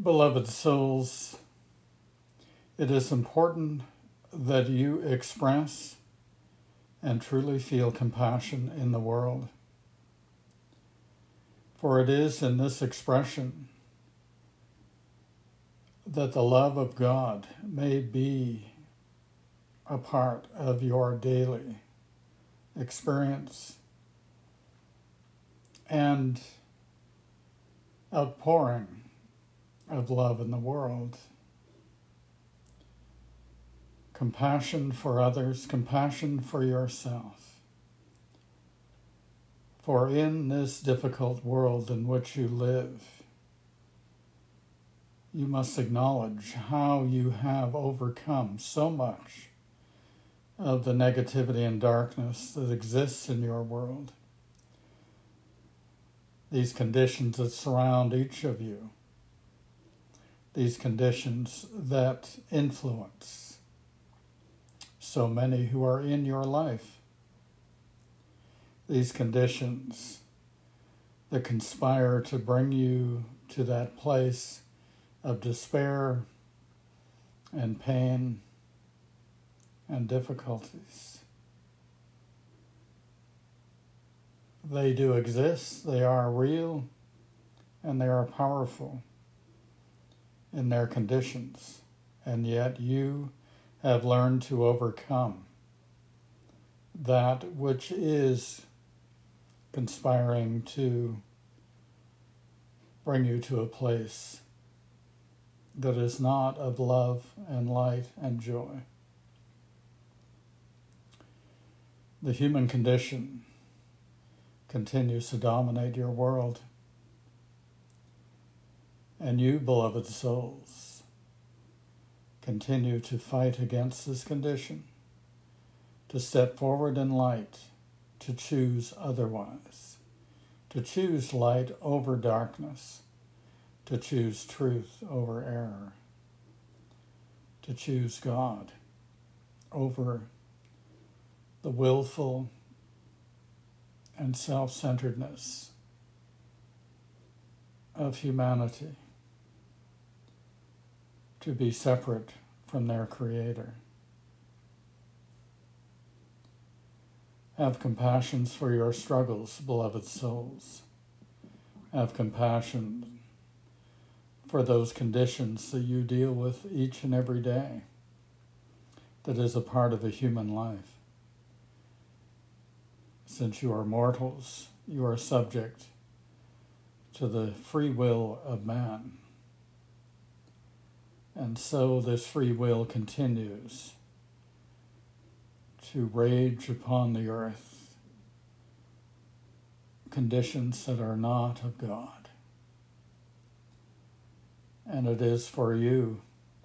Beloved souls, it is important that you express and truly feel compassion in the world. For it is in this expression that the love of God may be a part of your daily experience and outpouring of love in the world. Compassion for others, compassion for yourself. For in this difficult world in which you live, you must acknowledge how you have overcome so much of the negativity and darkness that exists in your world. These conditions that surround each of you, these conditions that influence so many who are in your life, these conditions that conspire to bring you to that place of despair and pain and difficulties. They do exist, they are real, and they are powerful in their conditions, and yet you have learned to overcome that which is conspiring to bring you to a place that is not of love and light and joy. The human condition continues to dominate your world. And you, beloved souls, continue to fight against this condition, to step forward in light, to choose otherwise, to choose light over darkness, to choose truth over error, to choose God over the willful and self centeredness of humanity to be separate from their Creator. Have compassion for your struggles, beloved souls. Have compassion for those conditions that you deal with each and every day that is a part of a human life. Since you are mortals, you are subject to the free will of man. And so this free will continues to rage upon the earth conditions that are not of God. And it is for you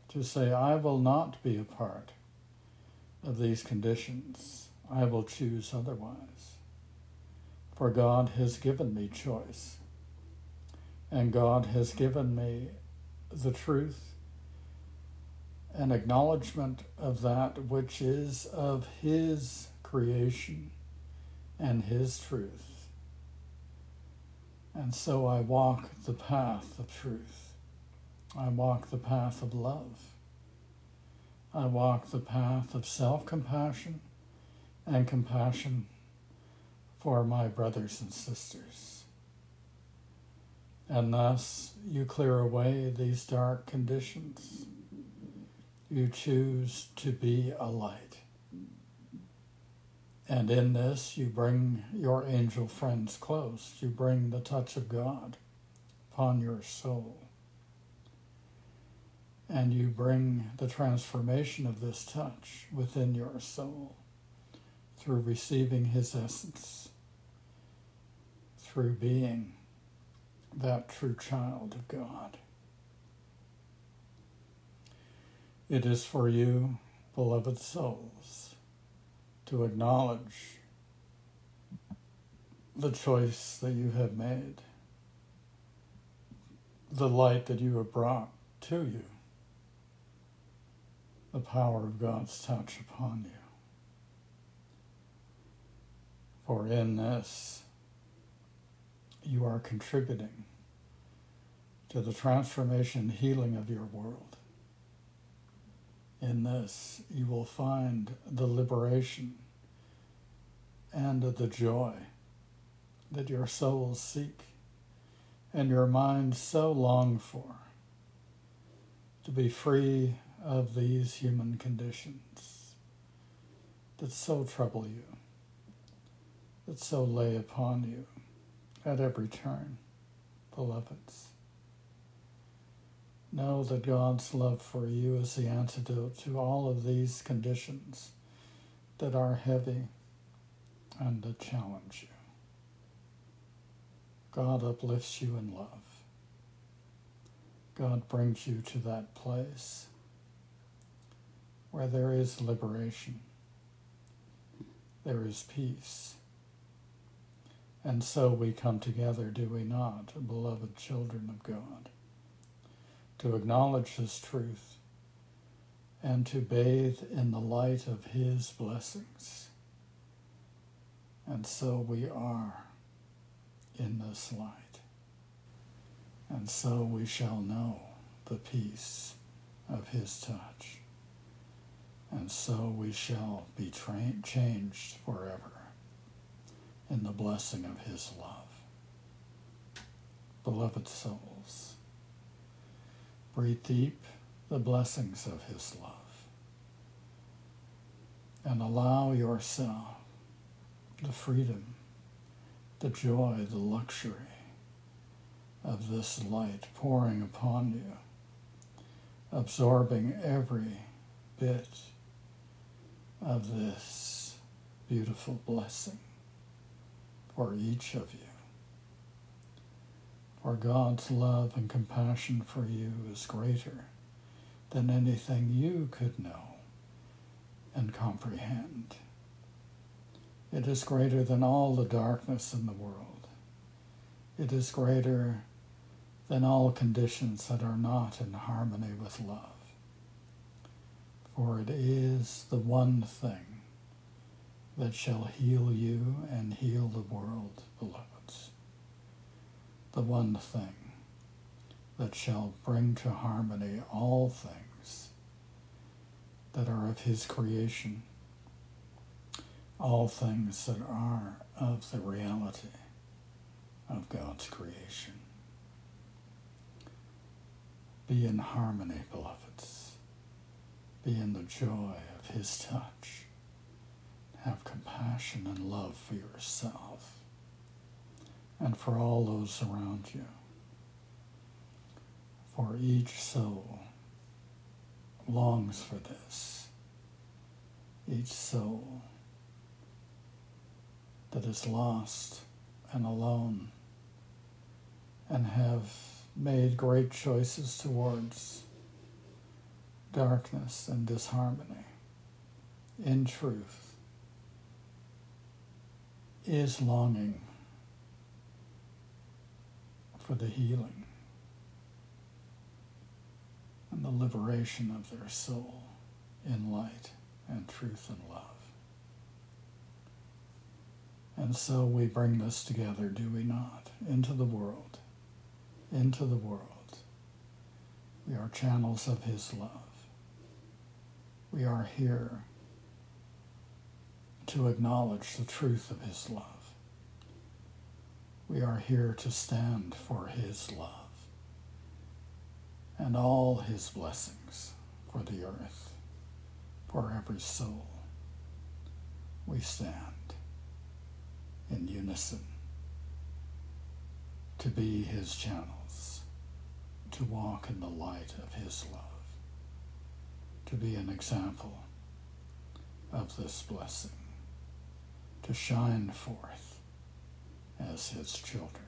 to say, I will not be a part of these conditions. I will choose otherwise for God has given me choice. And God has given me the truth an acknowledgement of that which is of His creation and His truth. And so I walk the path of truth. I walk the path of love. I walk the path of self compassion and compassion for my brothers and sisters. And thus you clear away these dark conditions. You choose to be a light. And in this, you bring your angel friends close. You bring the touch of God upon your soul. And you bring the transformation of this touch within your soul through receiving His essence through being that true child of God. It is for you, beloved souls, to acknowledge the choice that you have made, the light that you have brought to you, the power of God's touch upon you. For in this, you are contributing to the transformation healing of your world. In this, you will find the liberation and the joy that your souls seek and your mind so long for to be free of these human conditions that so trouble you, that so lay upon you at every turn, beloveds. Know that God's love for you is the antidote to all of these conditions that are heavy and that challenge you. God uplifts you in love. God brings you to that place where there is liberation, there is peace. And so we come together, do we not, beloved children of God, to acknowledge His truth and to bathe in the light of His blessings. And so we are in this light. And so we shall know the peace of his touch. And so we shall be tra- changed forever in the blessing of his love. Beloved souls, breathe deep the blessings of his love and allow yourself the freedom the joy, the luxury of this light pouring upon you, absorbing every bit of this beautiful blessing for each of you. For God's love and compassion for you is greater than anything you could know and comprehend. It is greater than all the darkness in the world. It is greater than all conditions that are not in harmony with love. For it is the one thing that shall heal you and heal the world, beloveds. The one thing that shall bring to harmony all things that are of his creation all things that are of the reality of God's creation. Be in harmony, beloveds. Be in the joy of His touch. Have compassion and love for yourself and for all those around you. For each soul longs for this. Each soul that is lost and alone and have made great choices towards darkness and disharmony, in truth, is longing for the healing and the liberation of their soul in light and truth and love. And so we bring this together, do we not? Into the world. Into the world. We are channels of His love. We are here to acknowledge the truth of His love. We are here to stand for His love and all His blessings for the earth, for every soul. We stand in unison, to be his channels, to walk in the light of his love, to be an example of this blessing, to shine forth as his children.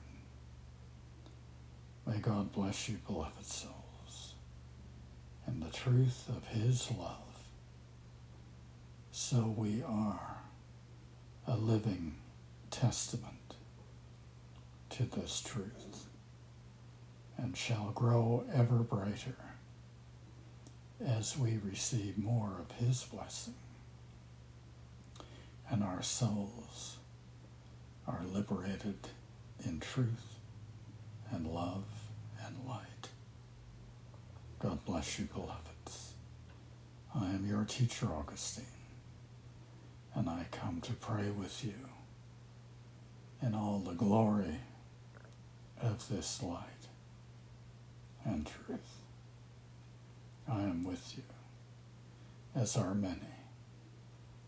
May God bless you, beloved souls, in the truth of His love. So we are a living testament to this truth and shall grow ever brighter as we receive more of His blessing and our souls are liberated in truth and love and light. God bless you, beloveds. I am your teacher, Augustine, and I come to pray with you in all the glory of this light and truth. I am with you, as are many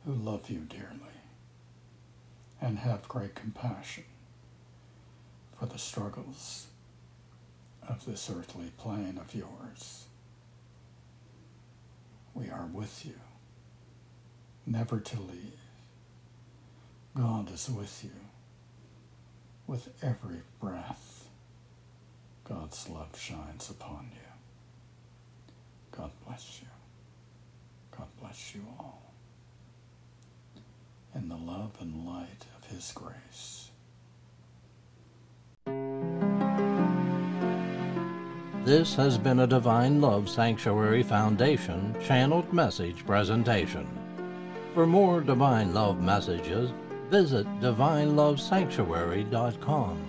who love you dearly and have great compassion for the struggles of this earthly plane of yours. We are with you, never to leave. God is with you with every breath. God's love shines upon you. God bless you. God bless you all. In the love and light of His grace. This has been a Divine Love Sanctuary Foundation channeled message presentation. For more Divine Love messages, visit divinelovesanctuary.com.